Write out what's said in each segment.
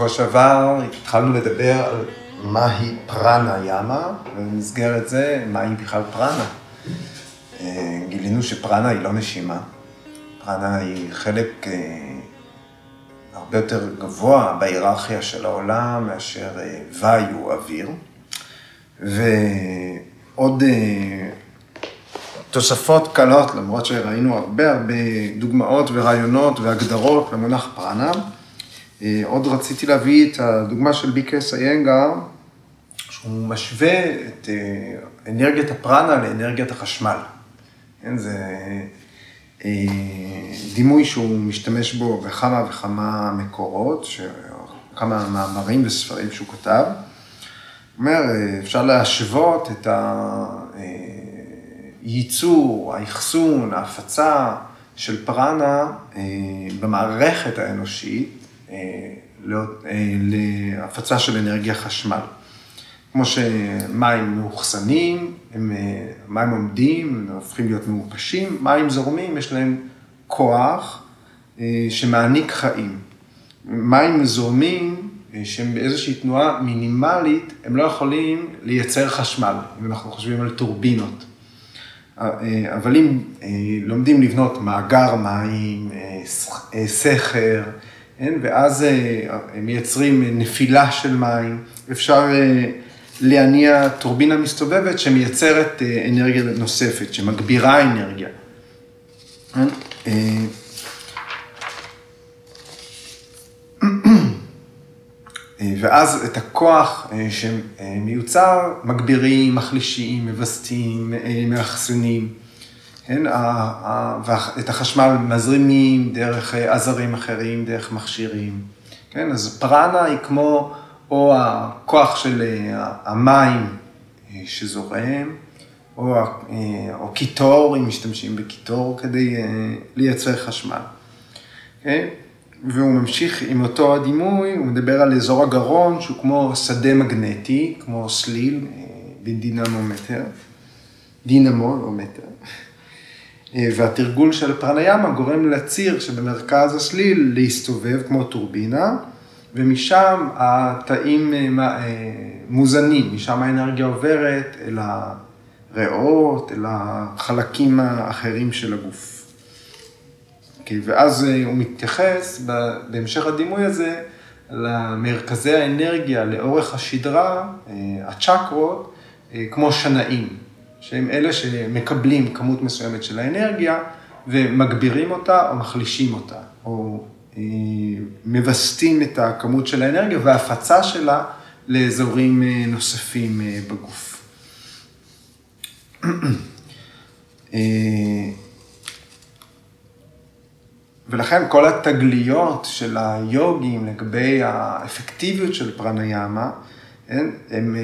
שבוע שעבר התחלנו לדבר על מהי פרנה ימה, ובמסגרת זה, מהי בכלל פרנה. אה, גילינו שפרנה היא לא נשימה, פרנה היא חלק אה, הרבה יותר גבוה בהיררכיה של העולם מאשר ויו, אוויר. ועוד תוספות קלות, למרות שראינו הרבה הרבה דוגמאות ורעיונות והגדרות למונח פרנה. אה, עוד רציתי להביא את הדוגמה של ביקס איינגר, שהוא משווה את אה, אנרגיית הפרנה לאנרגיית החשמל. כן, זה אה, דימוי שהוא משתמש בו בכמה וכמה מקורות, כמה מאמרים וספרים שהוא כתב. אומר, אפשר להשוות את הייצור, האחסון, ההפצה של פרנה במערכת האנושית להפצה של אנרגיה חשמל. כמו שמים מאוחסנים, הם, אה, מים עומדים, הם הופכים להיות מעופשים, מים זורמים, יש להם כוח שמעניק חיים. מים זורמים, שהם באיזושהי תנועה מינימלית, הם לא יכולים לייצר חשמל, אם אנחנו חושבים על טורבינות. אבל אם לומדים לבנות מאגר מים, סכר, כן? ואז אה, הם מייצרים נפילה של מים, אפשר אה, להניע טורבינה מסתובבת שמייצרת אה, אנרגיה נוספת, שמגבירה אנרגיה. כן? ואז את הכוח שמיוצר מגבירים, מחלישים, מווסתים, מאחסנים. כן, ואת החשמל מזרימים דרך אה, עזרים אחרים, דרך מכשירים, כן, אז פרנה היא כמו או הכוח של אה, המים אה, שזורם, או, או קיטור, אם משתמשים בקיטור כדי לייצר חשמל. כן? והוא ממשיך עם אותו הדימוי, הוא מדבר על אזור הגרון שהוא כמו שדה מגנטי, כמו סליל בדינמומטר, דינמו, לא מטר. אה, והתרגול של פרניאמה גורם לציר שבמרכז הסליל להסתובב כמו טורבינה, ומשם התאים אה, אה, מוזנים, משם האנרגיה עוברת אל הריאות, אל החלקים האחרים של הגוף. Okay, אוקיי, ואז הוא מתייחס בהמשך הדימוי הזה למרכזי האנרגיה לאורך השדרה, הצ'קרות, כמו שנאים. שהם אלה שמקבלים כמות מסוימת של האנרגיה ומגבירים אותה או מחלישים אותה, או אה, מווסתים את הכמות של האנרגיה וההפצה שלה לאזורים אה, נוספים אה, בגוף. ולכן כל התגליות של היוגים לגבי האפקטיביות של פרניאמה, הם, הם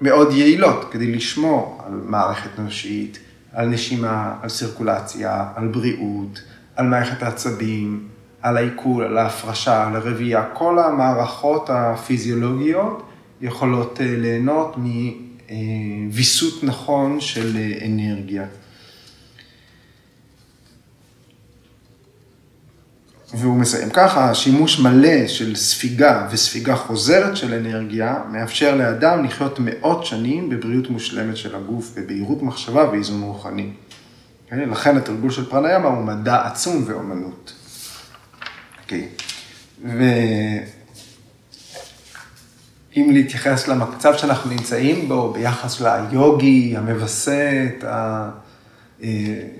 מאוד יעילות כדי לשמור על מערכת נושית, על נשימה, על סירקולציה, על בריאות, על מערכת העצבים, על העיכול, על ההפרשה, על הרבייה, כל המערכות הפיזיולוגיות יכולות אה, ליהנות מוויסות נכון של אה, אנרגיה. והוא מסיים ככה, שימוש מלא של ספיגה וספיגה חוזרת של אנרגיה, מאפשר לאדם לחיות מאות שנים בבריאות מושלמת של הגוף, בבהירות מחשבה ואיזון רוחני. Okay, לכן התרגול של פרניאמה הוא מדע עצום ואומנות. אוקיי. Okay. ואם להתייחס למצב שאנחנו נמצאים בו ביחס ליוגי, המווסת, ה... אה,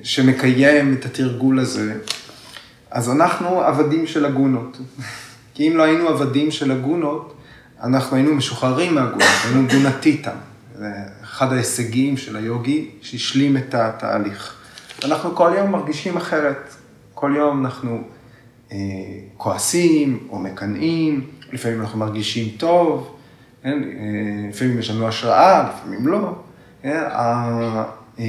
שמקיים את התרגול הזה, אז אנחנו עבדים של הגונות. כי אם לא היינו עבדים של הגונות, אנחנו היינו משוחררים מהגונות, היינו גונתיתם. זה אחד ההישגים של היוגי שהשלים את התהליך. אנחנו כל יום מרגישים אחרת. כל יום אנחנו אה, כועסים או מקנאים, לפעמים אנחנו מרגישים טוב, כן? אה, לפעמים יש לנו השראה, לפעמים לא. כן? אה,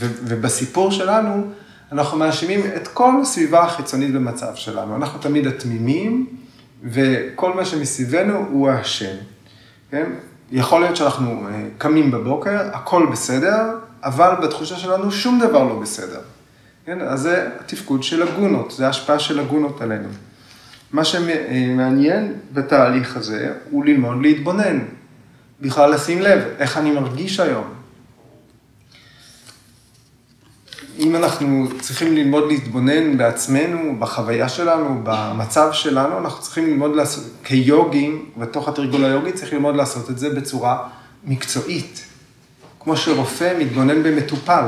ובסיפור שלנו, אנחנו מאשימים את כל הסביבה החיצונית במצב שלנו. אנחנו תמיד התמימים, וכל מה שמסביבנו הוא האשם. כן? יכול להיות שאנחנו קמים בבוקר, הכל בסדר, אבל בתחושה שלנו שום דבר לא בסדר. כן? אז זה התפקוד של הגונות, זה ההשפעה של הגונות עלינו. מה שמעניין בתהליך הזה הוא ללמוד להתבונן, בכלל לשים לב איך אני מרגיש היום. אם אנחנו צריכים ללמוד להתבונן בעצמנו, בחוויה שלנו, במצב שלנו, אנחנו צריכים ללמוד לעשות, כיוגים, בתוך התרגול היוגי, צריך ללמוד לעשות את זה בצורה מקצועית. כמו שרופא מתבונן במטופל.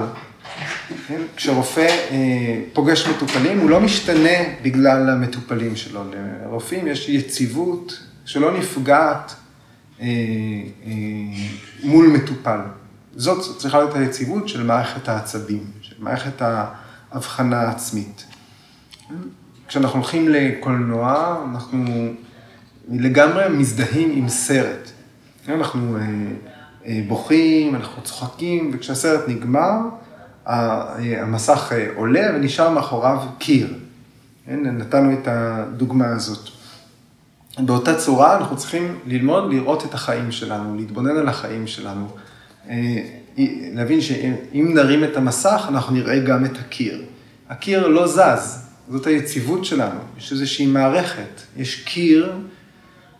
כן? כשרופא אה, פוגש מטופלים, הוא לא משתנה בגלל המטופלים שלו. לרופאים יש יציבות שלא נפגעת אה, אה, מול מטופל. זאת צריכה להיות היציבות של מערכת העצבים, מערכת ההבחנה העצמית. כשאנחנו הולכים לקולנוע, אנחנו לגמרי מזדהים עם סרט. אנחנו בוכים, אנחנו צוחקים, וכשהסרט נגמר, המסך עולה ונשאר מאחוריו קיר. כן, נתנו את הדוגמה הזאת. באותה צורה אנחנו צריכים ללמוד לראות את החיים שלנו, להתבונן על החיים שלנו. להבין שאם נרים את המסך, אנחנו נראה גם את הקיר. הקיר לא זז, זאת היציבות שלנו, יש איזושהי מערכת, יש קיר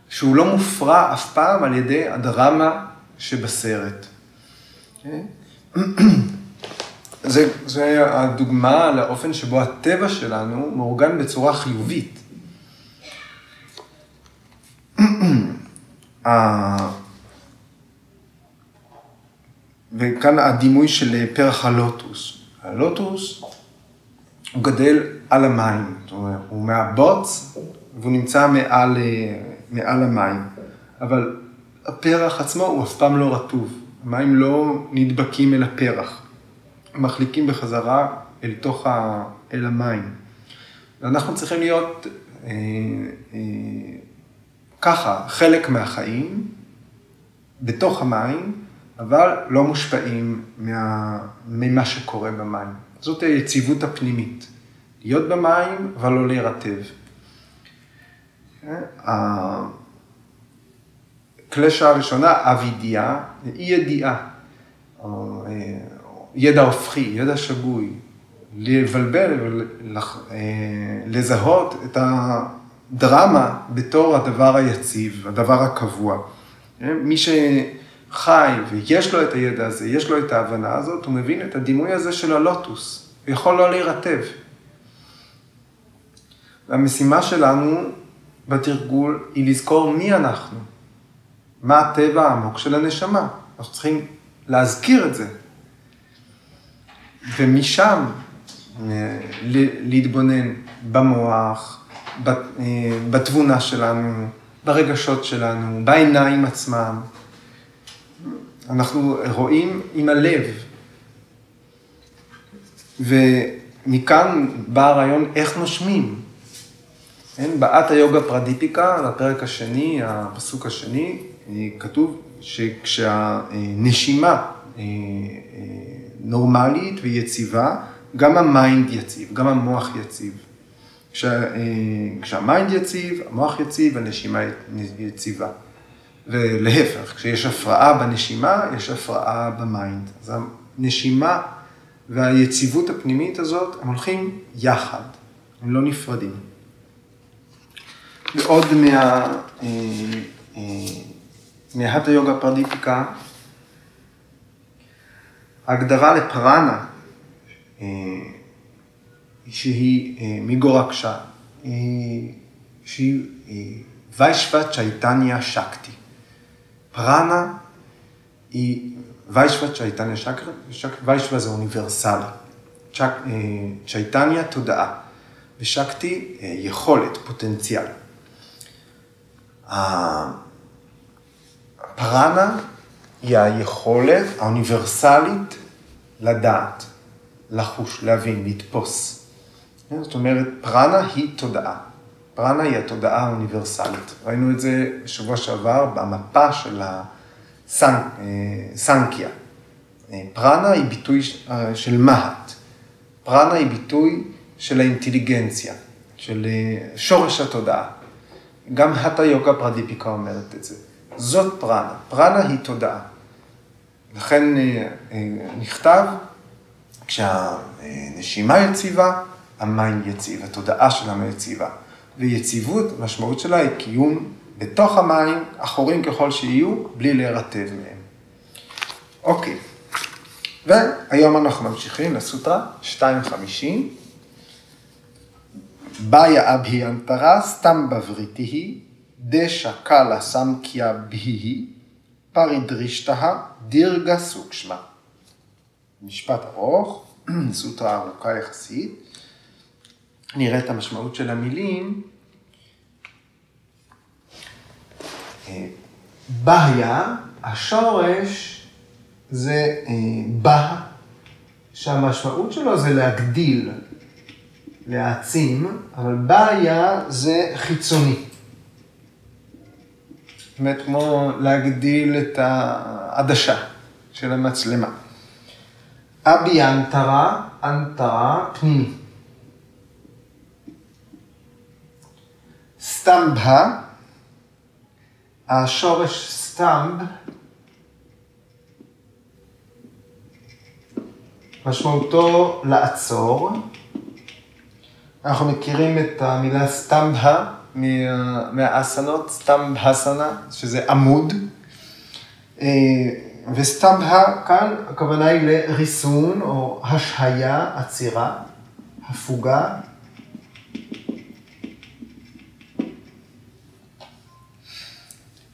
שהוא לא מופרע אף פעם על ידי הדרמה שבסרט. אוקיי? זה, זה הדוגמה לאופן שבו הטבע שלנו מאורגן בצורה חיובית. וכאן הדימוי של פרח הלוטוס. הלוטוס, הוא גדל על המים, זאת אומרת, הוא מהבוץ והוא נמצא מעל, מעל המים. אבל הפרח עצמו הוא אף פעם לא רטוב. המים לא נדבקים אל הפרח. מחליקים בחזרה אל תוך ה... אל המים. ואנחנו צריכים להיות אה, אה, ככה, חלק מהחיים, בתוך המים, אבל לא מושפעים מה, ממה שקורה במים. זאת היציבות הפנימית. להיות במים, אבל לא להירטב. הקלשה הראשונה, אבידיה, אי ידיעה. ידע הופכי, ידע שגוי, לבלבל ולזהות את הדרמה בתור הדבר היציב, הדבר הקבוע. מי שחי ויש לו את הידע הזה, יש לו את ההבנה הזאת, הוא מבין את הדימוי הזה של הלוטוס, הוא יכול לא להירטב. והמשימה שלנו בתרגול היא לזכור מי אנחנו, מה הטבע העמוק של הנשמה. אנחנו צריכים להזכיר את זה, ומשם אה, להתבונן במוח, אה, בתבונה שלנו, ברגשות שלנו, בעיניים עצמם. אנחנו רואים עם הלב. ומכאן בא הרעיון איך נושמים. כן? בעת היוגה פרדיפיקה, בפרק השני, הפסוק השני, אה, כתוב שכשהנשימה נורמלית ויציבה, גם ה mind יציב, גם המוח יציב. כשה, אה, כשה mind יציב, המוח יציב, הנשימה יציבה. ולהפך, כשיש הפרעה בנשימה, יש הפרעה ב mind. אז הנשימה והיציבות הפנימית הזאת, הם הולכים יחד, הם לא נפרדים. ועוד מה... אה, אה, מההטה יוגה פרדיפיקה, ההגדרה לפרנה, אה, שהיא מגורקשה, שהיא ויישווה צ'ייטניה שקטי. פרנה היא ויישווה צ'ייטניה שקטי, ויישווה זה אוניברסלי. צ'ייטניה תודעה, ושקטי יכולת, פוטנציאל. הפרנה היא היכולת האוניברסלית לדעת, לחוש, להבין, לתפוס. זאת אומרת, פרנה היא תודעה. פרנה היא התודעה האוניברסלית. ראינו את זה בשבוע שעבר במפה של הסנקיה. פרנה היא ביטוי אה, של מהט. פרנה היא ביטוי של האינטליגנציה, של אה, שורש התודעה. גם הטה יוגה פרדיפיקה אומרת את זה. זאת פרנה. פרנה היא תודעה. לכן אה, נכתב כשהנשימה יציבה, המים יציב, התודעה שלנו יציבה. ויציבות, המשמעות שלה היא קיום בתוך המים, אחורים ככל שיהיו, בלי להירטב מהם. אוקיי, והיום אנחנו ממשיכים לסוטרה 250. באיה אנטרה סתם בבריתי דשא קלה סמקיה בהי פרידרישתא דירגה סוקשמה. משפט ארוך, סוטרה ארוכה יחסית. נראה את המשמעות של המילים. בעיה, השורש זה בה, שהמשמעות שלו זה להגדיל, להעצים, אבל בעיה זה חיצוני. זאת אומרת, כמו להגדיל את העדשה של המצלמה. אבי אנטרה, אנטרה, פנימי. סטמבה, השורש סטמב, משמעותו לעצור. אנחנו מכירים את המילה סטמבה מהאסנות, סטמבהסנה, שזה עמוד. אה, וסטמבה כאן, הכוונה היא לריסון או השהיה, עצירה, הפוגה.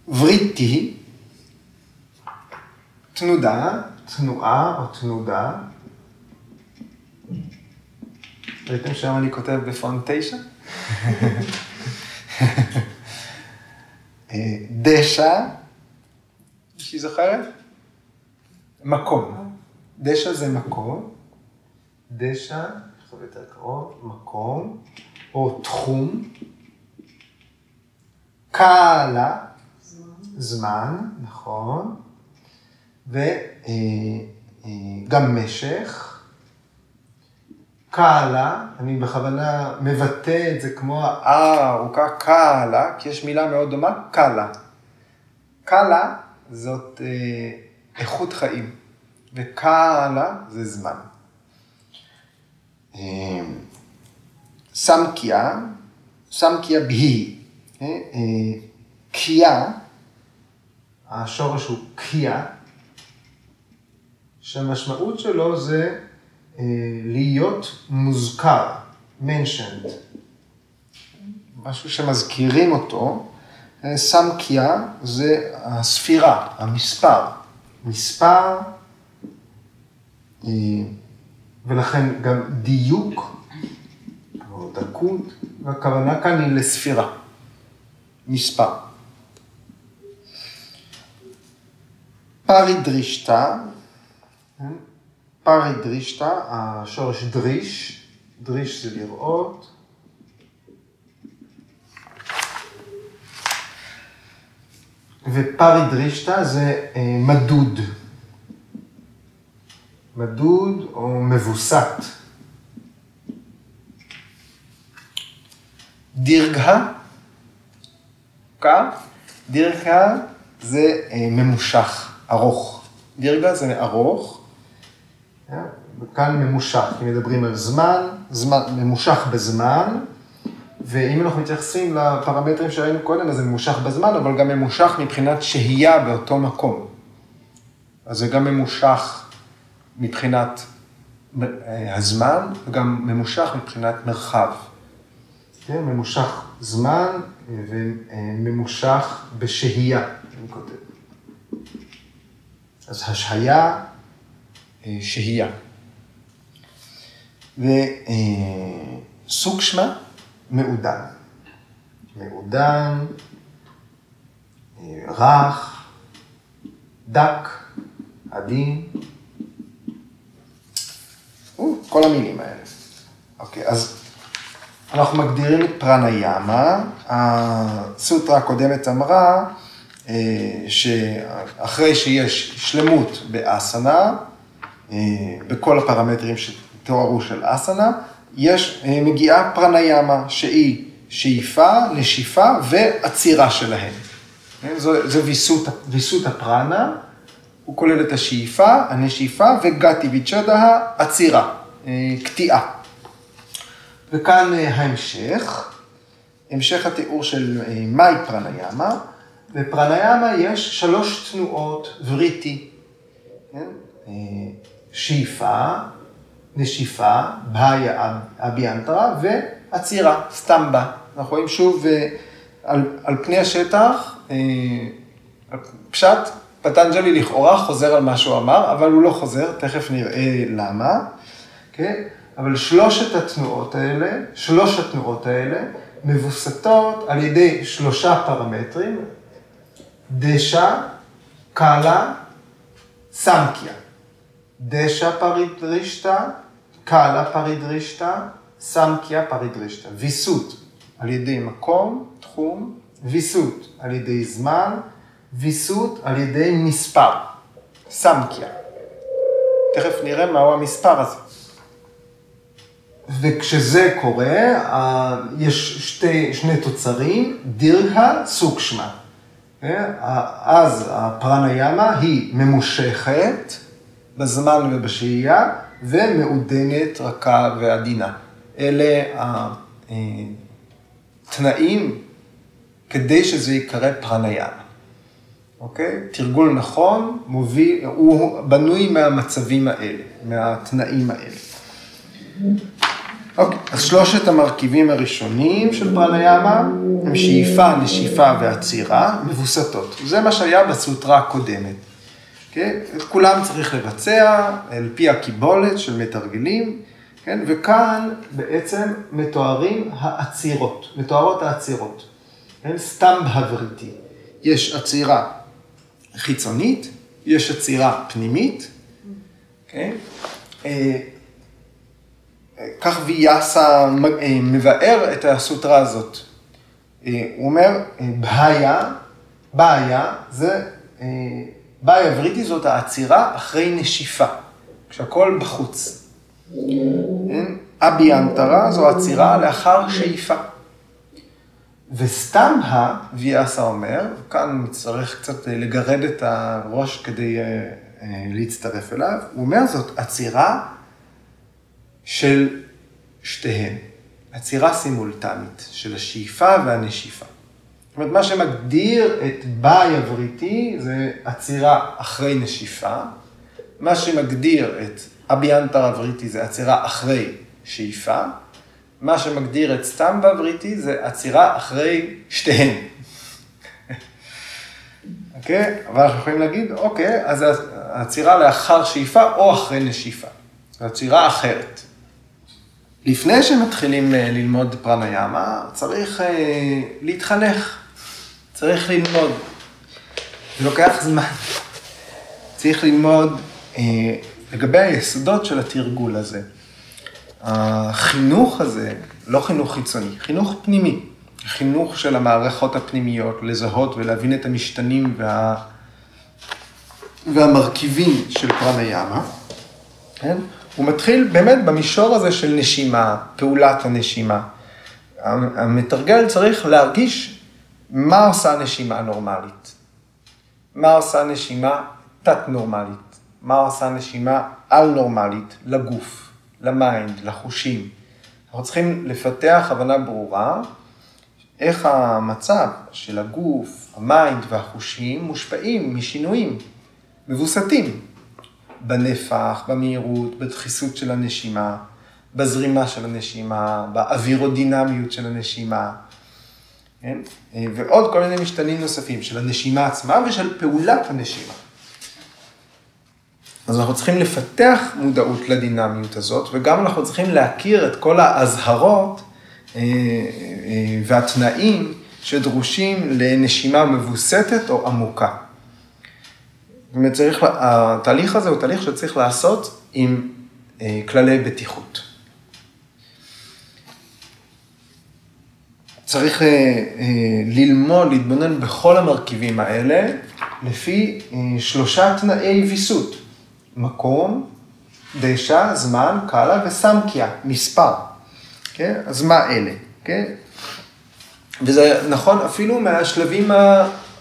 וריטי, תנודה, תנועה או תנודה. ראיתם שם אני כותב בפונט תשע? אה, דשא, מישהי זוכרת? מקום. דשא זה מקום. דשא, עכשיו יותר קרוב, מקום, או תחום. קהלה, זמן, נכון. וגם אה, אה, משך. קאלה, אני בכוונה מבטא את זה כמו האה ארוכה קאלה, כי יש מילה מאוד דומה, קאלה. קאלה זאת אה, איכות חיים, וקאלה זה זמן. אה, סמקיה, סמקיה אה, קיה, השורש הוא קיה, שהמשמעות שלו זה אה, להיות מוזכר, mentioned, משהו שמזכירים אותו. אה, סמקיה זה הספירה, המספר. מספר, אה, ולכן גם דיוק, או דקות, והכוונה כאן היא לספירה, מספר. פרידרישתא, פרי דרישתא, השורש דריש, דריש זה לראות. ופרי דרישתא זה אה, מדוד. מדוד או מבוסת. דירגה, דירגה זה אה, ממושך, ארוך. דירגה זה ארוך, כאן ממושך, אם מדברים על זמן, זמן, ממושך בזמן, ואם אנחנו מתייחסים לפרמטרים שראינו קודם, אז זה ממושך בזמן, אבל גם ממושך מבחינת שהייה באותו מקום. אז זה גם ממושך מבחינת אה, הזמן, וגם ממושך מבחינת מרחב. כן, ממושך זמן וממושך בשהייה, אני כותב. אז השהיה שהייה. וסוקשמה, מעודן. מעודן, רך, דק, עדין. כל המילים האלה. אוקיי, אז אנחנו מגדירים את פרניאמה. הסוטרה הקודמת אמרה אה, שאחרי שיש שלמות באסנה, אה, בכל הפרמטרים שתוארו של אסנה, יש, אה, מגיעה פרניאמה שהיא שאיפה, נשיפה ועצירה שלהם. זה, זה ויסות, ויסות הפרנה, הוא כולל את השאיפה, הנשיפה וגתי ויצ'דה, עצירה, קטיעה. וכאן ההמשך, המשך התיאור של מהי פרניאמה. בפרניאמה יש שלוש תנועות וריטי, כן? שאיפה, נשיפה, בהיה אביאנטרה ועצירה, סטמבה. אנחנו רואים שוב על, על פני השטח, פשט, פטנג'לי לכאורה חוזר על מה שהוא אמר, אבל הוא לא חוזר, תכף נראה למה, כן? אבל שלושת התנועות האלה, שלוש התנועות האלה, מבוסתות על ידי שלושה פרמטרים, דשא, קאלה, סמקיה. דשא פרידרישתא, קאלה פרידרישתא, סמקיה פרידרישתא. ויסות על ידי מקום, תחום, ויסות על ידי זמן, ויסות על ידי מספר, סמקיה. תכף נראה מהו המספר הזה. וכשזה קורה, יש שתי, שני תוצרים, דירהה סוקשמה. אז הפרניאמה היא ממושכת בזמן ובשהייה, ומעודנת, רכה ועדינה. אלה התנאים כדי שזה ייקרא פרניאמה. אוקיי? תרגול נכון מוביל, הוא בנוי מהמצבים האלה, מהתנאים האלה. אוקיי, אז שלושת המרכיבים הראשונים של פרניאמה הם שאיפה, נשיפה ועצירה מבוסתות. זה מה שהיה בסוטרה הקודמת. כן? את כולם צריך לבצע על פי הקיבולת של מתרגלים, כן? וכאן בעצם מתוארים העצירות, מתוארות העצירות. כן? סתם בהבריטי. יש עצירה חיצונית, יש עצירה פנימית, כן? כך ויאסה מבאר את הסוטרה הזאת. הוא אומר, בעיה, בעיה, זה, בעיה וריטי זאת העצירה אחרי נשיפה, כשהכול בחוץ. אבי אנטרה זו עצירה לאחר שאיפה. וסתם ה, ויאסה אומר, כאן נצטרך קצת לגרד את הראש כדי להצטרף אליו, הוא אומר זאת עצירה של שתיהן, עצירה סימולטנית של השאיפה והנשיפה. זאת אומרת, מה שמגדיר את באי הבריטי זה עצירה אחרי נשיפה, מה שמגדיר את אביאנטר הבריטי זה עצירה אחרי שאיפה, מה שמגדיר את סטמבה הבריטי זה עצירה אחרי שתיהן. אוקיי? אבל אנחנו יכולים להגיד, אוקיי, אז עצירה לאחר שאיפה או אחרי נשיפה. עצירה אחרת. לפני שמתחילים אה, ללמוד פרניאמה, צריך אה, להתחנך, צריך ללמוד. זה לוקח זמן. צריך ללמוד אה, לגבי היסודות של התרגול הזה. החינוך הזה, לא חינוך חיצוני, חינוך פנימי, חינוך של המערכות הפנימיות, לזהות ולהבין את המשתנים וה... והמרכיבים של פרניאמה, כן? הוא מתחיל באמת במישור הזה של נשימה, פעולת הנשימה. המתרגל צריך להרגיש מה עושה נשימה נורמלית, מה עושה נשימה תת-נורמלית, מה עושה נשימה על-נורמלית לגוף, ל mind, לחושים. אנחנו צריכים לפתח הבנה ברורה איך המצב של הגוף, ה mind והחושים מושפעים משינויים מבוסתים. בנפח, במהירות, בדחיסות של הנשימה, בזרימה של הנשימה, באווירודינמיות של הנשימה, כן? ועוד כל מיני משתנים נוספים של הנשימה עצמה ושל פעולת הנשימה. אז אנחנו צריכים לפתח מודעות לדינמיות הזאת, וגם אנחנו צריכים להכיר את כל האזהרות אה, אה, והתנאים שדרושים לנשימה מבוסתת או עמוקה. צריך, התהליך הזה הוא תהליך שצריך לעשות עם אה, כללי בטיחות. צריך אה, אה, ללמוד, להתבונן בכל המרכיבים האלה לפי שלושה תנאי ויסות. מקום, דשא, זמן, קאלה וסמקיה, מספר. כן? אז מה אלה? כן? וזה נכון אפילו מהשלבים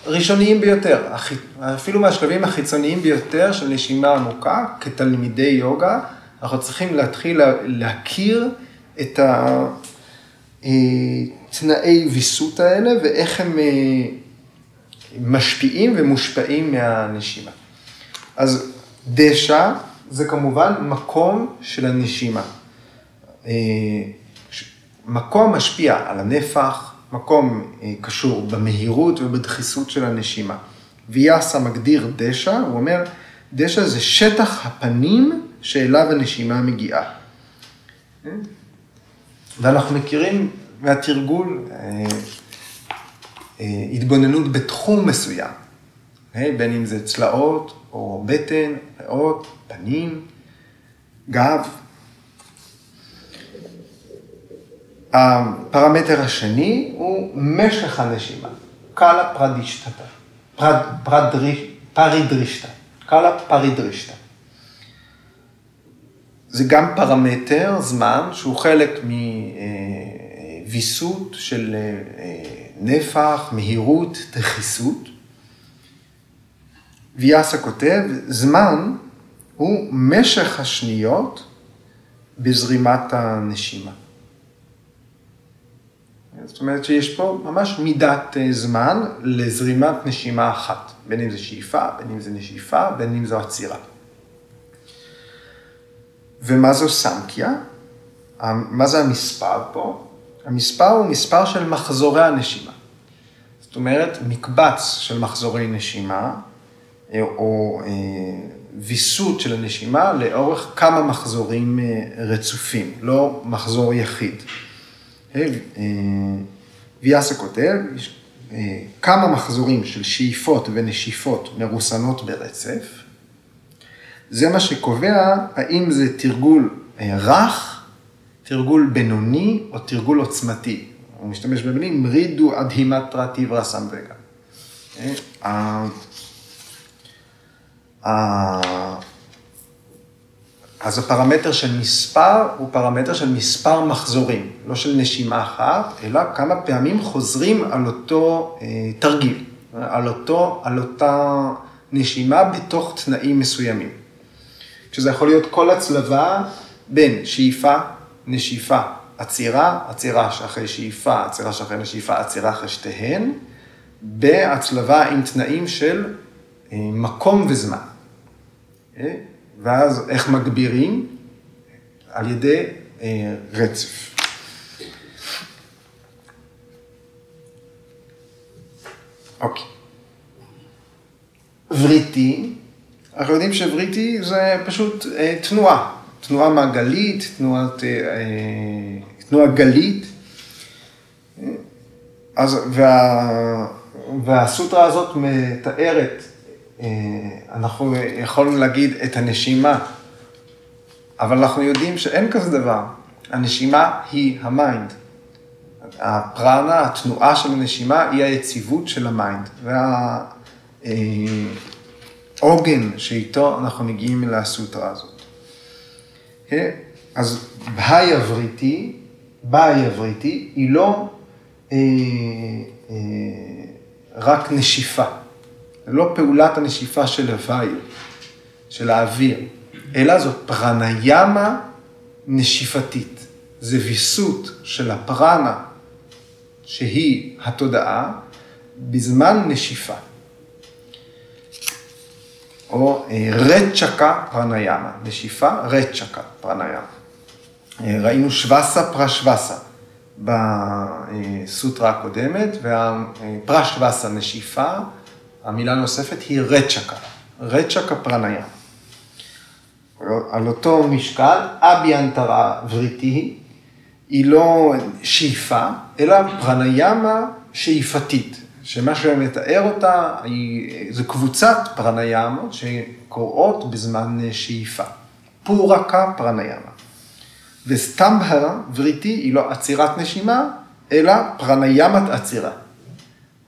הראשוניים ביותר, אפילו מהשלבים החיצוניים ביותר של נשימה עמוקה, כתלמידי יוגה, אנחנו צריכים להתחיל להכיר את התנאי ויסות האלה ואיך הם אה, משפיעים ומושפעים מהנשימה. אז דשא זה כמובן מקום של הנשימה. אה, מקום משפיע על הנפח, מקום אה, קשור במהירות ובדחיסות של הנשימה. ויאסה מגדיר דשא, הוא אומר, דשא זה שטח הפנים שאליו הנשימה מגיעה. אה? ואנחנו מכירים מהתרגול התבוננות בתחום מסוים, בין אם זה צלעות או בטן, ריאות, פנים, גב. הפרמטר השני הוא משך הנשימה, קאלה פרדישתתה, פרד, פרדריש, פרידרישתא, קאלה פרידרישתא. זה גם פרמטר, זמן, שהוא חלק מוויסות של אה, נפח, מהירות, דחיסות. ויאסה כותב, זמן הוא משך השניות בזרימת הנשימה. זאת אומרת שיש פה ממש מידת אה, זמן לזרימת נשימה אחת, בין אם זה שאיפה, בין אם זה נשיפה, בין אם זו עצירה. ומה זו סמקיה? מה זה המספר פה? המספר הוא מספר של מחזורי הנשימה. זאת אומרת, מקבץ של מחזורי נשימה, אה, או אה, ויסות של הנשימה לאורך כמה מחזורים רצופים, לא מחזור יחיד. ויאסה כותב, יש אה, כמה מחזורים של שאיפות ונשיפות מרוסנות ברצף. זה מה שקובע האם זה תרגול אה, רך, תרגול בינוני או תרגול עוצמתי. הוא משתמש במילים רידו אדהימטרה טיברה סמבגה. אז הפרמטר של מספר הוא פרמטר של מספר מחזורים, לא של נשימה אחת, אלא כמה פעמים חוזרים על אותו אה, תרגיל, על, אותו, על אותה נשימה בתוך תנאים מסוימים. שזה יכול להיות כל הצלבה בין שאיפה, נשיפה, עצירה, עצירה שאחרי שאיפה, עצירה שאחרי נשיפה, עצירה אחרי שתיהן, בהצלבה עם תנאים של אה, מקום וזמן. אה? ואז איך מגבירים? על ידי אה, רצף. אוקיי. וריטי, אנחנו יודעים שוריטי זה פשוט אה, תנועה, תנועה מעגלית, תנועת, אה, אה תנועה גלית. אז, וה, והסוטרה הזאת מתארת אה, אנחנו יכולנו להגיד את הנשימה, אבל אנחנו יודעים שאין כזה דבר. הנשימה היא ה mind. הפרנה, התנועה של הנשימה, היא היציבות של ה mind. והעוגן שאיתו אנחנו מגיעים אל הסוטרה הזאת. כן? אז בהאי הבריטי, בהאי הבריטי, היא לא אה, אה, רק נשיפה. זה לא פעולת הנשיפה של הוואי, של האוויר, אלא זאת פרניאמה נשיפתית. זה ויסות של הפרנה, שהיא התודעה, בזמן נשיפה. או אה, רצ'קה פרניאמה, נשיפה רצ'קה פרניאמה. אה, ראינו שווסה פרשווסה בסוטרה הקודמת, והפרשווסה נשיפה, המילה הנוספת היא רצ'קה, רצ'קה פרניה. על אותו משקל, אביאנטרה וריטי היא לא שאיפה, אלא פרניאמה שאיפתית, שמה שמתאר אותה היא, זה קבוצת פרניאמות שקורות בזמן שאיפה. פורקה פרניאמה. וסטמבה וריטי היא לא עצירת נשימה, אלא פרניאמת עצירה.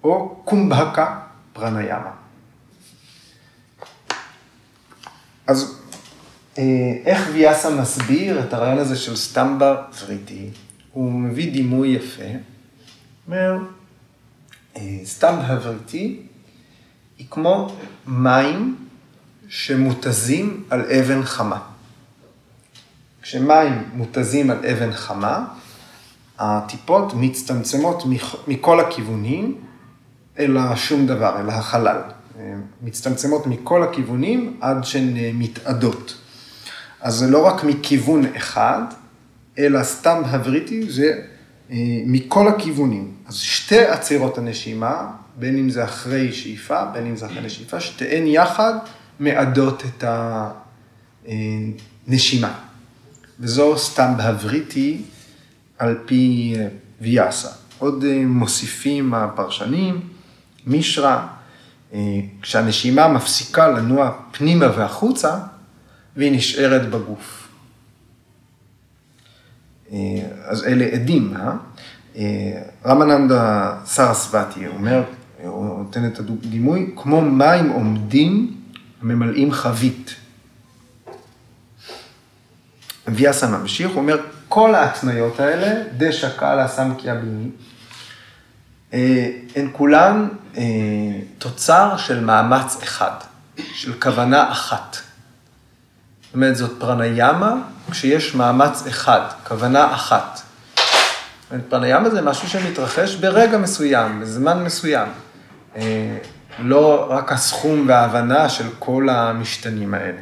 או קומבקה פרניאמה. אז אה, איך ויאסה מסביר את הרעיון הזה של סטמבה וריטי? הוא מביא דימוי יפה, אומר, אה, סטמבה וריטי היא כמו מים שמותזים על אבן חמה. כשמים מותזים על אבן חמה, הטיפות מצטמצמות מכל הכיוונים אל השום דבר, אל החלל. מצטמצמות מכל הכיוונים עד שהן מתאדות. אז זה לא רק מכיוון אחד, אלא סתם הבריטי, זה אה, מכל הכיוונים. אז שתי עצירות הנשימה, בין אם זה אחרי שאיפה, בין אם זה אחרי נשיפה, שתיהן יחד מעדות את הנשימה. וזו סתם בהבריטי על פי אה, ויאסה. עוד אה, מוסיפים הפרשנים, מישרא, כשהנשימה מפסיקה לנוע פנימה והחוצה, והיא נשארת בגוף. אה, אז אלה עדים, אה? אה? רמננדה סרסבתי אומר, הוא נותן את הדימוי, כמו מים עומדים ממלאים חבית. ויאסה ממשיך, הוא אומר, כל ההתניות האלה, דשא קאלה סמקיה ביני, הן כולן תוצר של מאמץ אחד, של כוונה אחת. זאת אומרת, זאת פרניאמה כשיש מאמץ אחד, כוונה אחת. פרניאמה זה משהו שמתרחש ברגע מסוים, בזמן מסוים. אה, לא רק הסכום וההבנה של כל המשתנים האלה.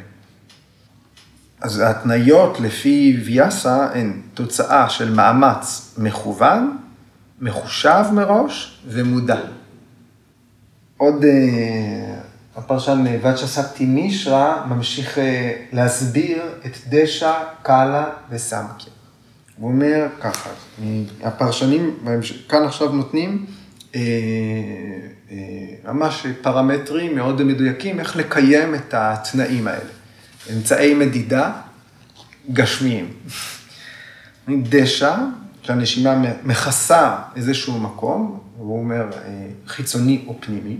אז ההתניות לפי ויאסה הן תוצאה של מאמץ מכוון, מחושב מראש ומודע. עוד אה, הפרשן ואצ'ספטי מישרא ממשיך אה, להסביר את דשא, קאלה וסמקיה. הוא אומר ככה, הפרשנים כאן עכשיו נותנים אה, אה, ממש פרמטרים מאוד מדויקים איך לקיים את התנאים האלה. אמצעי מדידה גשמיים. דשא, שהנשימה מכסה איזשהו מקום, הוא אומר חיצוני או פנימי.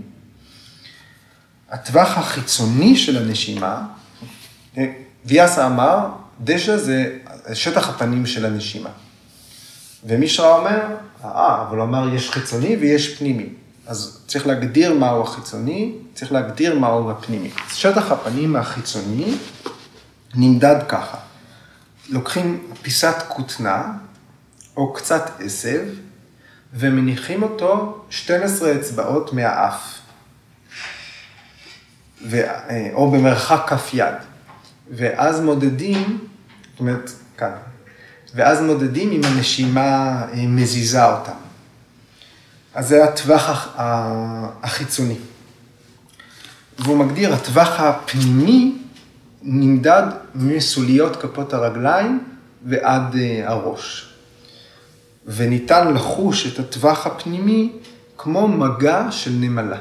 הטווח החיצוני של הנשימה, ויאסה אמר, דשא זה שטח הפנים של הנשימה. ומישרא אומר, אה, אבל הוא אמר, יש חיצוני ויש פנימי. אז צריך להגדיר מהו החיצוני, צריך להגדיר מהו הפנימי. שטח הפנים החיצוני נמדד ככה. לוקחים פיסת כותנה או קצת עשב ומניחים אותו 12 אצבעות מהאף. ו, או במרחק כף יד. ואז מודדים, זאת אומרת, כאן, ואז מודדים אם הנשימה אה, מזיזה אותה. אז זה הטווח החיצוני. והוא מגדיר, הטווח הפנימי נמדד מסוליות כפות הרגליים ועד אה, הראש. וניתן לחוש את הטווח הפנימי כמו מגע של נמלה.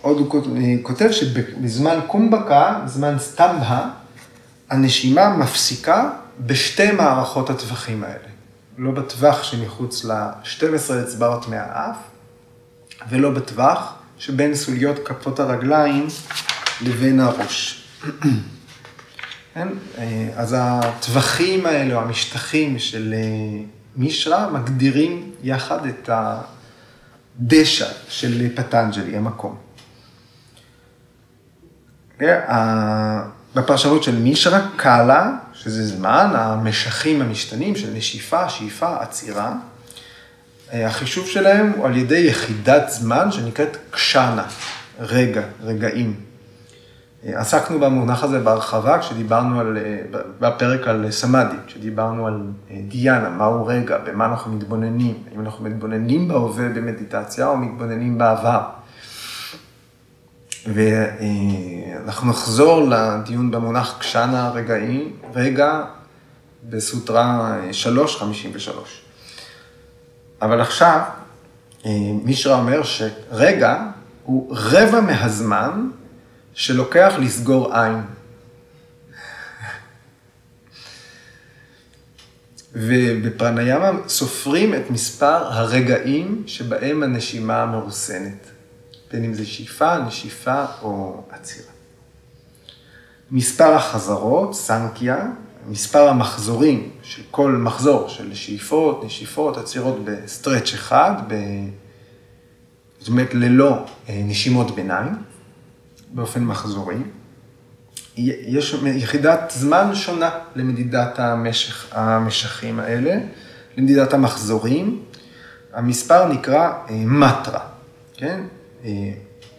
עוד הוא כותב שבזמן קומבקה, זמן סטמבה, הנשימה מפסיקה בשתי מערכות הטווחים האלה. לא בטווח שמחוץ ל-12 אצבעות מהאף, ולא בטווח שבין סוליות כפות הרגליים לבין הראש. כן? אז הטווחים האלה, או המשטחים של אה, מישרא, מגדירים יחד את הדשא של פטנג'לי, המקום. בפרשנות של מישרא, קאלה, שזה זמן, המשכים המשתנים של נשיפה, שאיפה, עצירה, אה, החישוב שלהם הוא על ידי יחידת זמן שנקראת קשנה, רגע, רגעים. אה, עסקנו במונח הזה בהרחבה כשדיברנו על, אה, בפרק על סמאדי, כשדיברנו על דיאנה, מהו רגע, במה אנחנו מתבוננים, האם אנחנו מתבוננים בהווה במדיטציה או מתבוננים בעבר. ואנחנו נחזור לדיון במונח קשנה רגעים, רגע בסוטרה 353. אבל עכשיו, מישרא אומר שרגע הוא רבע מהזמן שלוקח לסגור עין. ובפרניאמה סופרים את מספר הרגעים שבהם הנשימה מרוסנת. בין אם זה שאיפה, נשיפה או עצירה. מספר החזרות, סנקיה, מספר המחזורים של כל מחזור של שאיפות, נשיפות, עצירות בסטרץ' אחד, זאת אומרת ללא נשימות ביניים, באופן מחזורי. יש יחידת זמן שונה למדידת המשך, המשכים האלה, למדידת המחזורים. המספר נקרא מטרה, כן?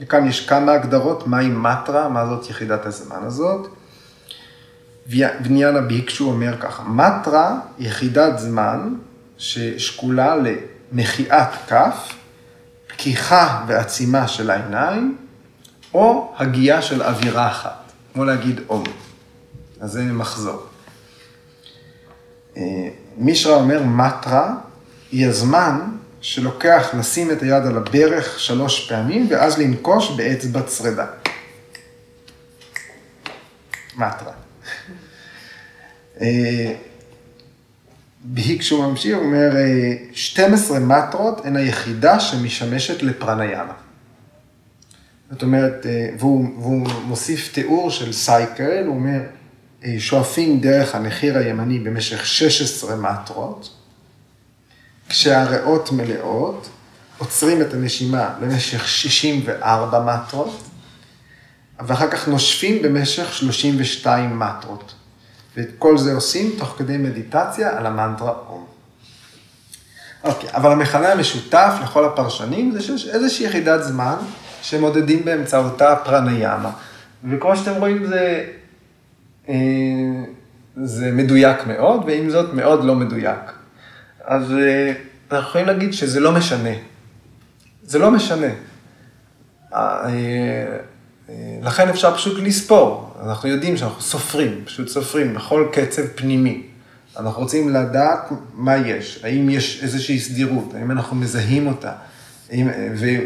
וכאן יש כמה הגדרות, מהי מטרה, מה זאת יחידת הזמן הזאת. וניאנה ביקשו אומר ככה, מטרה, יחידת זמן ששקולה למחיאת כף, פקיחה ועצימה של העיניים, או הגייה של אווירה אחת, כמו להגיד אום. אז זה מחזור. מישרא אומר, מטרה היא הזמן שלוקח לשים את היד על הברך שלוש פעמים, ואז לנקוש באצבע צרדה. מטרה. בהיק שהוא ממשיך, הוא אומר, 12 מטרות הן היחידה שמשמשת לפרניאמה. זאת אומרת, והוא, והוא מוסיף תיאור של סייקל, הוא אומר, שואפים דרך הנחיר הימני במשך 16 מטרות, כשהריאות מלאות, עוצרים את הנשימה במשך 64 מטרות, ואחר כך נושפים במשך 32 מטרות. ואת כל זה עושים תוך כדי מדיטציה על המנטרה אום. אוקיי, אבל המכנה המשותף לכל הפרשנים זה שיש איזושהי יחידת זמן שמודדים באמצעותה פרניאמה. וכמו שאתם רואים זה, אה, זה מדויק מאוד, ועם זאת מאוד לא מדויק. אז אה, אנחנו יכולים להגיד שזה לא משנה. זה לא משנה. אה, לכן אפשר פשוט לספור. אנחנו יודעים שאנחנו סופרים, פשוט סופרים בכל קצב פנימי. אנחנו רוצים לדעת מה יש, האם יש איזושהי סדירות, האם אנחנו מזהים אותה,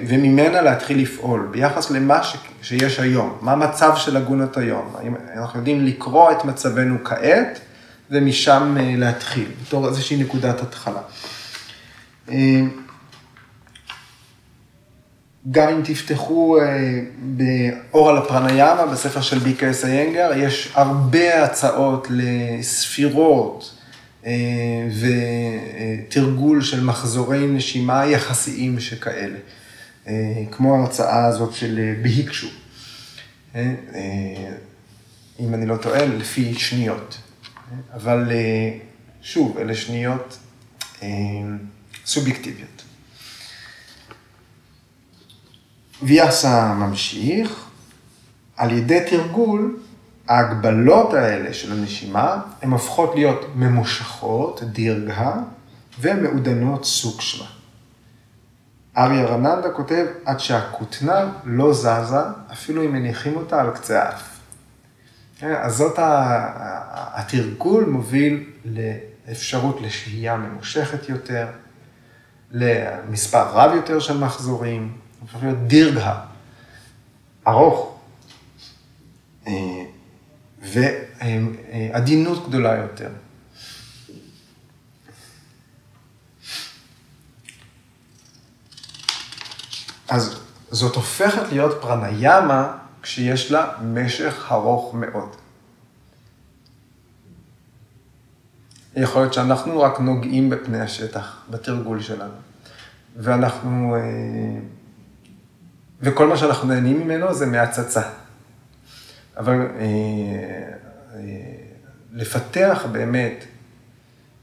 וממנה להתחיל לפעול ביחס למה ש, שיש היום, מה המצב של הגונות היום, האם אנחנו יודעים לקרוא את מצבנו כעת ומשם אה, להתחיל, בתור איזושהי נקודת התחלה. אה, גם אם תפתחו אה, באור על הפרניאמה, בספר של ביקה איינגר, יש הרבה הצעות לספירות ותרגול של מחזורי נשימה יחסיים שכאלה, כמו ההרצאה הזאת של בהיקשו, אם אני לא טועה, לפי שניות. אבל אה, שוב, אלה שניות אה, סובייקטיביות. ויאסה ממשיך, על ידי תרגול, ההגבלות האלה של הנשימה, הן הופכות להיות ממושכות, דירגה, ומעודנות סוקשמה. אריה רננדה כותב, עד שהכותנה לא זזה, אפילו אם מניחים אותה על קצה האף. כן, אז זאת, התרגול מוביל לאפשרות לשהייה ממושכת יותר, למספר רב יותר של מחזורים, הופך להיות דירגה, ארוך, אה, ועדינות גדולה יותר. אז זאת הופכת להיות פרניאמה כשיש לה משך ארוך מאוד. יכול להיות שאנחנו רק נוגעים בפני השטח, בתרגול שלנו. ואנחנו, אה, וכל מה שאנחנו נהנים ממנו זה מהצצה. אבל אה, אה, לפתח באמת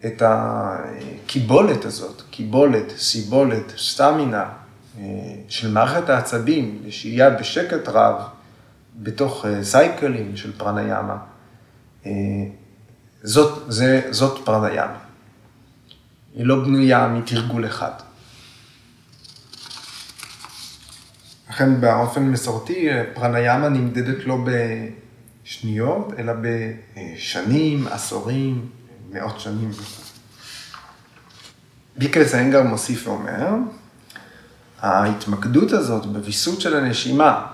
את הקיבולת הזאת, קיבולת, סיבולת, סטמינה של מערכת העצבים, לשהייה בשקט רב, בתוך אה, סייקלים של פרניאמה. אה, זאת, זאת פרניאמה. היא לא בנויה מתרגול אחד. לכן באופן מסורתי פרניאמה נמדדת לא בשניות, אלא בשנים, עשורים, מאות שנים. ביקלס אנגר מוסיף ואומר, ההתמקדות הזאת בוויסות של הנשימה,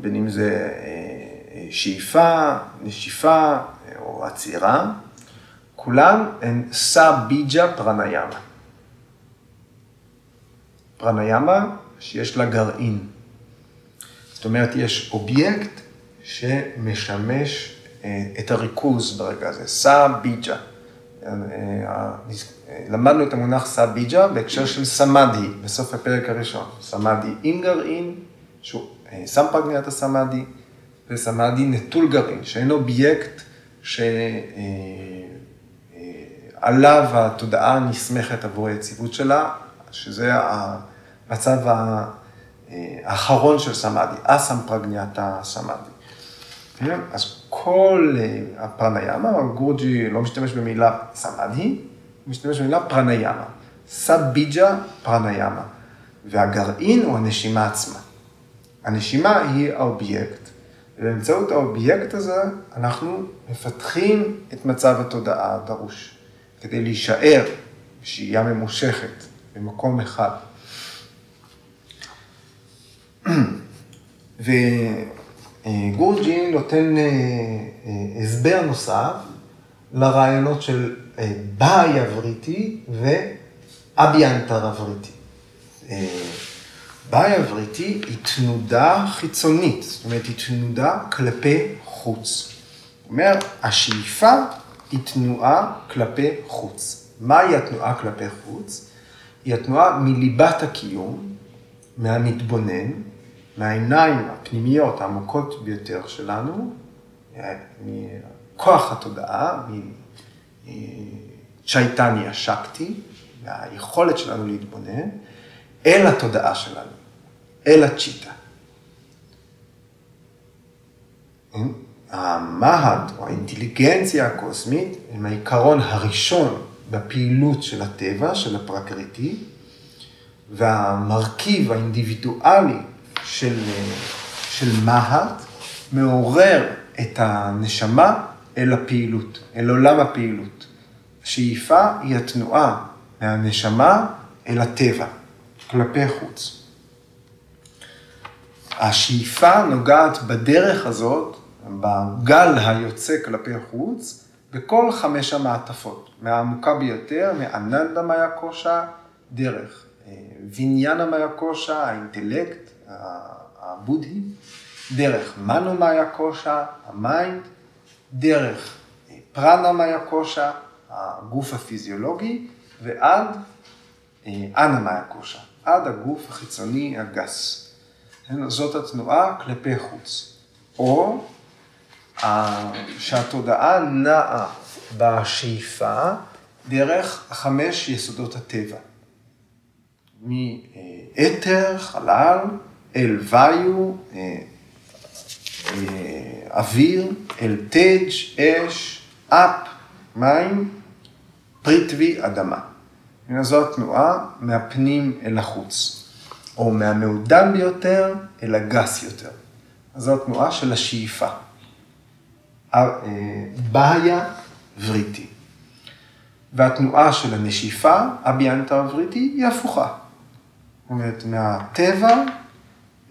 בין אם זה אה, שאיפה, נשיפה או עצירה, כולן הן ביג'ה פרניאמה. פרניאמה שיש לה גרעין. זאת אומרת, יש אובייקט שמשמש אה, את הריכוז ברגע הזה, סא ביג'ה. למדנו את המונח סביג'ה בהקשר של סמאדי, בסוף הפרק הראשון. סמאדי עם גרעין, שהוא סמפרגניאתה סמאדי, וסמאדי נטול גרעין, שאין אובייקט שעליו התודעה נסמכת עבור היציבות שלה, שזה המצב האחרון של סמאדי, אסמפרגניאתה סמאדי. כן? אז כל הפרניאמה, גורוג'י לא משתמש במילה סמאדי, הוא משתמש במילה פרניאמה. סביג'ה פרניאמה. והגרעין הוא הנשימה עצמה. הנשימה היא האובייקט, ובאמצעות האובייקט הזה אנחנו מפתחים את מצב התודעה הדרוש, כדי להישאר בשהייה ממושכת במקום אחד. וגורג'י נותן אה, אה, הסבר נוסף לרעיונות של אה, באיה וריטי ואביאנטרה וריטי. באיה וריטי היא תנודה חיצונית, זאת אומרת, היא תנודה כלפי חוץ. זאת אומרת, השאיפה היא תנועה כלפי חוץ. מהי התנועה כלפי חוץ? היא התנועה מליבת הקיום, מהמתבונן, מהעיניים הפנימיות העמוקות ביותר שלנו, מכוח התודעה, מצ'ייטניה שקטי, מהיכולת שלנו להתבונן, אל התודעה שלנו, אל הצ'יטה. המהד או האינטליגנציה הקוסמית הם העיקרון הראשון בפעילות של הטבע, של הפרקריטי, והמרכיב האינדיבידואלי של, של מהט מעורר את הנשמה אל הפעילות, אל עולם הפעילות. השאיפה היא התנועה מהנשמה אל הטבע, כלפי חוץ. השאיפה נוגעת בדרך הזאת, בגל היוצא כלפי חוץ, בכל חמש המעטפות, מהעמוקה ביותר, מאננדה מאיה קושה, דרך אה, ויניאנה מאיה קושה, האינטלקט, הבודהי, דרך מנו מאיה קושה, ה mind, דרך פרנה מאיה קושה, הגוף הפיזיולוגי, ועד אה, אנה מאיה קושה, עד הגוף החיצוני הגס. זאת התנועה כלפי חוץ. או שהתודעה נעה בשאיפה דרך חמש יסודות הטבע. מאתר, חלל, אל ויו, אה, אה, אוויר, אל תג', אש, אפ, מים, פריטבי, אדמה. זו התנועה מהפנים אל החוץ, או מהמעודן ביותר אל הגס יותר. זו התנועה של השאיפה. אה, בעיה וריטי. והתנועה של הנשיפה, אביאנטה וריטי, היא הפוכה. זאת אומרת, מהטבע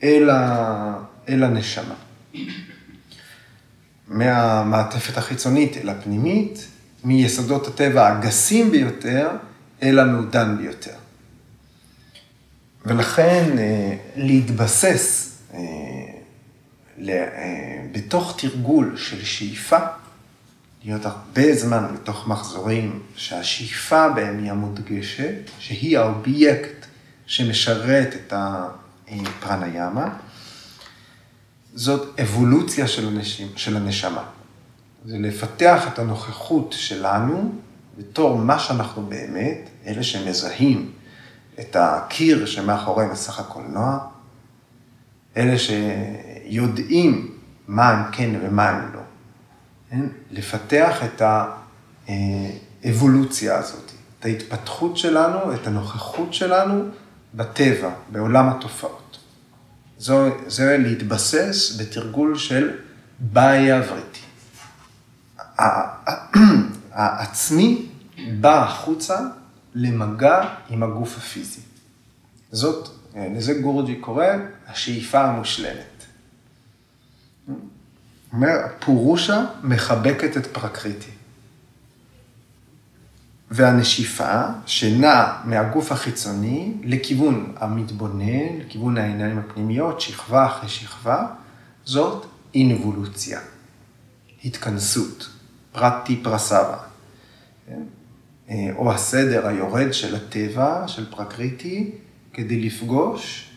אל, ה... אל הנשמה. מהמעטפת החיצונית אל הפנימית, מיסודות הטבע הגסים ביותר אל המעודן ביותר. ולכן אה, להתבסס אה, אה, בתוך תרגול של שאיפה, להיות הרבה זמן בתוך מחזורים שהשאיפה בהם היא המודגשת, שהיא האובייקט שמשרת את הפרניאמה, זאת אבולוציה של, הנשימה, של הנשמה. זה לפתח את הנוכחות שלנו בתור מה שאנחנו באמת, אלה שמזהים את הקיר שמאחורי מסך הקולנוע, אלה שיודעים מה הם כן ומה הם לא. כן? לפתח את האבולוציה הזאת, את ההתפתחות שלנו, את הנוכחות שלנו בטבע, בעולם התופעות. זו, זה להתבסס בתרגול של בעיה וריטי. העצמי בא החוצה למגע עם הגוף הפיזי. זאת, לזה גורג'י קורא השאיפה המושלמת. אומר, פורושה מחבקת את פרקריטי. והנשיפה שנעה מהגוף החיצוני לכיוון המתבונן, לכיוון העיניים הפנימיות, שכבה אחרי שכבה, זאת אינבולוציה, התכנסות, פרטי פרסבה. כן? או הסדר היורד של הטבע, של פרקריטי, כדי לפגוש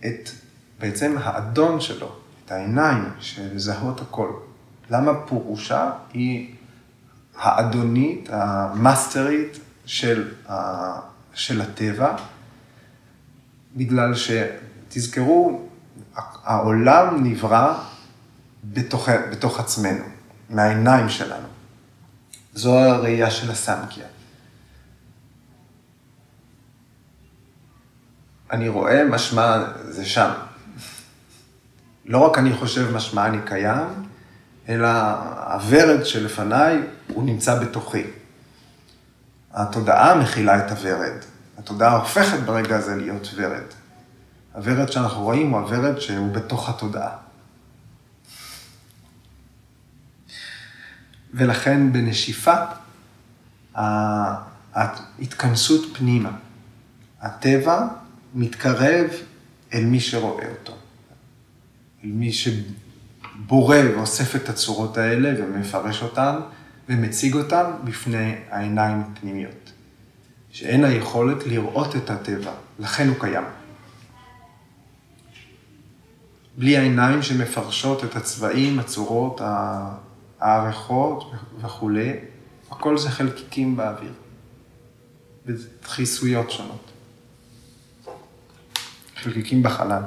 את בעצם האדון שלו, את העיניים שמזהות הכל. למה פורושה היא האדונית, המאסטרית של, של הטבע? בגלל שתזכרו, העולם נברא בתוך, בתוך עצמנו, מהעיניים שלנו. זו הראייה של הסמקיה. אני רואה משמע זה שם. לא רק אני חושב משמע אני קיים, אלא הוורד שלפניי, הוא נמצא בתוכי. התודעה מכילה את הוורד. התודעה הופכת ברגע הזה להיות ורד. הוורד שאנחנו רואים הוא הוורד שהוא בתוך התודעה. ולכן בנשיפה, ההתכנסות פנימה. הטבע מתקרב אל מי שרואה אותו. אל מי שבורא ואוסף את הצורות האלה ומפרש אותן ומציג אותן בפני העיניים הפנימיות. שאין היכולת לראות את הטבע, לכן הוא קיים. בלי העיניים שמפרשות את הצבעים, הצורות, הערכות וכולי, הכל זה חלקיקים באוויר, ודחיסויות שונות. חלקיקים בחלל.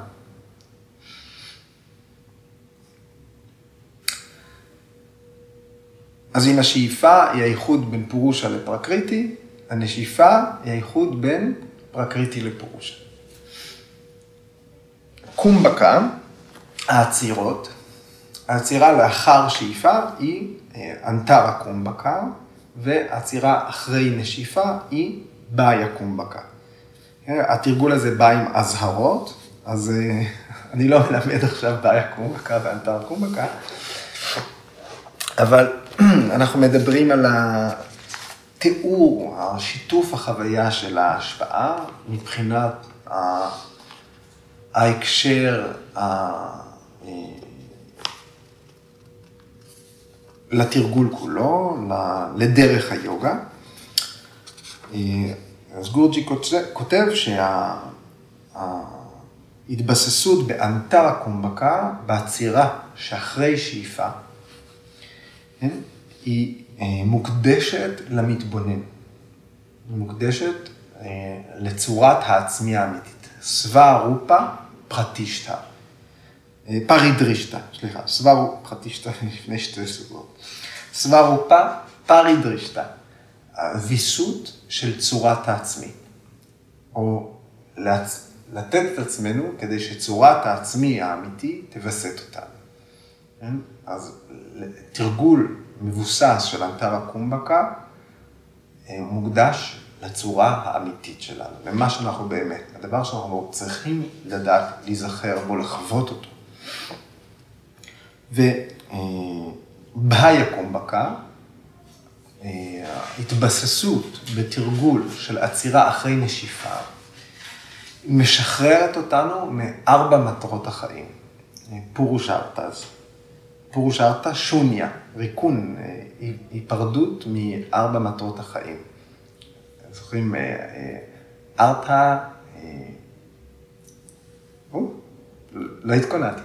אז אם השאיפה היא האיחוד בין פורושה לפרקריטי, הנשיפה היא האיחוד בין פרקריטי לפורושה. קומבקה, העצירות, העצירה לאחר שאיפה היא אה, אנטרה קומבקה, ועצירה אחרי נשיפה היא באיה קומבקה. התרגול הזה בא עם אזהרות, אז אה, אני לא מלמד עכשיו באיה קומבקה ואנטרה קומבקה, אבל אנחנו מדברים על התיאור, השיתוף החוויה של ההשפעה מבחינת ההקשר לתרגול כולו, לדרך היוגה. אז גורג'י כותב שההתבססות באנטר הקומבקה, בעצירה שאחרי שאיפה, כן, היא אה, מוקדשת למתבונן. היא מוקדשת אה, לצורת העצמי האמיתית. סווה רופה פרטישתא. אה, פרידרישתא, סליחה, סווה פרטישתא לפני שתי סוגות. סווה רופה פרידרישתא. הוויסות של צורת העצמי. או להצ... לתת את עצמנו כדי שצורת העצמי האמיתי תווסת אותנו. אז תרגול מבוסס של אנטרה קומבקה אה, מוקדש לצורה האמיתית שלנו, למה שאנחנו באמת, הדבר שאנחנו צריכים לדעת, להיזכר בו, לחוות אותו. ובהיה קומבקה, התבססות בתרגול של עצירה אחרי נשיפה, משחררת אותנו מארבע מטרות החיים. פורוש ארתז. פורוש ארתא שוניה, ריקון, היפרדות מארבע מטרות החיים. זוכרים, ארתא, לא התכוננתי,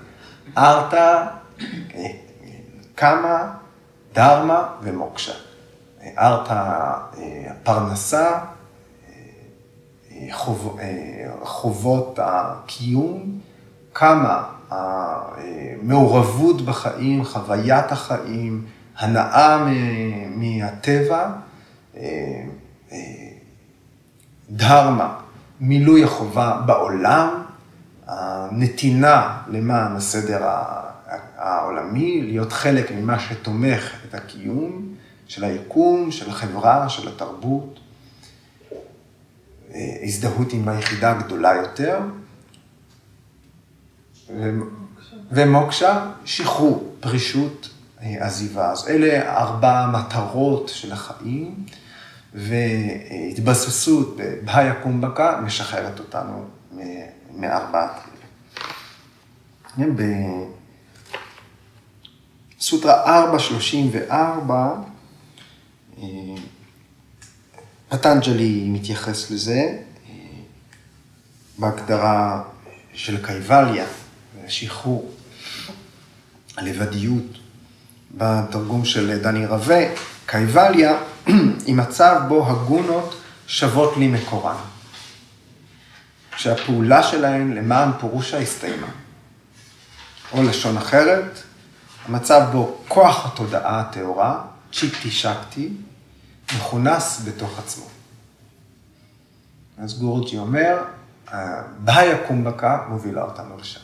ארתא, קמה, דרמה ומוקשה. הארת הפרנסה, חוב, חובות הקיום, כמה המעורבות בחיים, חוויית החיים, הנאה מהטבע, דהרמה, מילוי החובה בעולם, הנתינה למען הסדר העולמי, להיות חלק ממה שתומך את הקיום, של היקום, של החברה, של התרבות, אה, הזדהות עם היחידה הגדולה יותר, ומוקשה, שחרור, פרישות, אה, עזיבה. אז אלה ארבע המטרות של החיים, והתבססות בהיה קומבקה משחררת אותנו מארבעת אלה. בסוטרה 434, פטנג'לי מתייחס לזה בהגדרה של קייבליה, השחרור, הלבדיות, בתרגום של דני רווה, קייבליה היא מצב בו הגונות שוות לי מקורן, שהפעולה שלהן למען פורושה הסתיימה. או לשון אחרת, המצב בו כוח התודעה הטהורה, צ'יפטי שקטי, מכונס בתוך עצמו. אז גורג'י אומר, בהיה קומבקה מובילה אותנו לשם,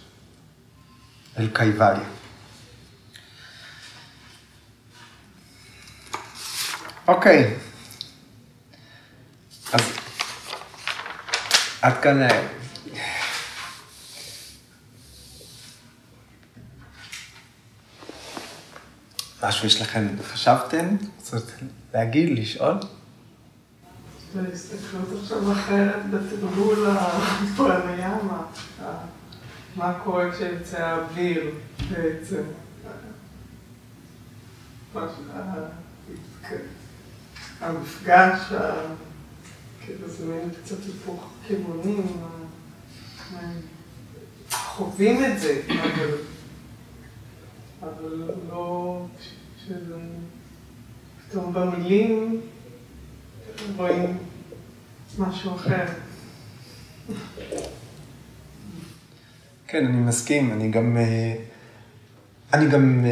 אל קייבליה. אוקיי, אז עד כאן משהו יש לכם, חשבתם? רוצות להגיד, לשאול? להסתכלות עכשיו אחרת בתרגול הפרמיאמה, מה קורה כשיוצא האוויר בעצם. המפגש, כאילו זה מין קצת היפוך כיוונים, חווים את זה, אבל אבל לא, שזה פתאום במילים רואים משהו אחר. כן, אני מסכים, אני גם, אני גם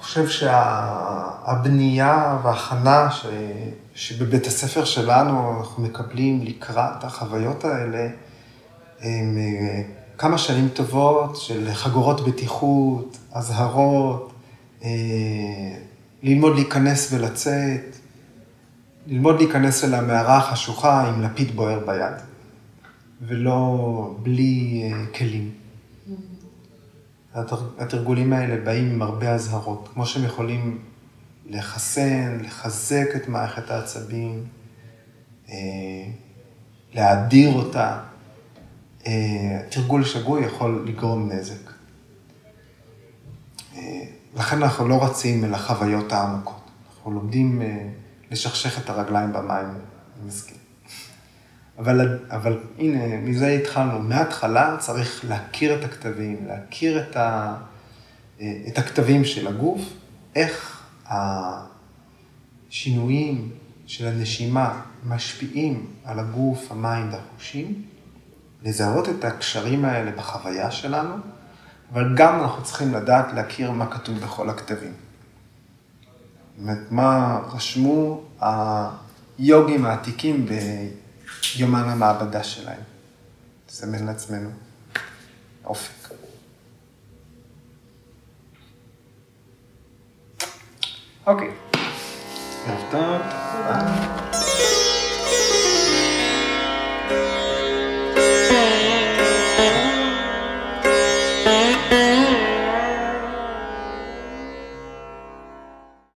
חושב שהבנייה וההכנה ש, שבבית הספר שלנו אנחנו מקבלים לקראת החוויות האלה, הם כמה שנים טובות של חגורות בטיחות, אזהרות, ללמוד להיכנס ולצאת, ללמוד להיכנס אל המערה החשוכה עם לפיד בוער ביד, ולא בלי כלים. התרגולים האלה באים עם הרבה אזהרות, כמו שהם יכולים לחסן, לחזק את מערכת העצבים, להאדיר אותה. תרגול שגוי יכול לגרום נזק. לכן אנחנו לא רצים אל החוויות העמוקות. אנחנו לומדים לשכשך את הרגליים במים, אני מסכים. אבל, אבל הנה, מזה התחלנו. מההתחלה צריך להכיר את הכתבים, להכיר את, ה, את הכתבים של הגוף, איך השינויים של הנשימה משפיעים על הגוף, המים והחושים, לזהות את הקשרים האלה בחוויה שלנו, אבל גם אנחנו צריכים לדעת להכיר מה כתוב בכל הכתבים. זאת אומרת, מה רשמו היוגים העתיקים ביומן המעבדה שלהם. נסמן לעצמנו אופק. אוקיי, ערב טוב.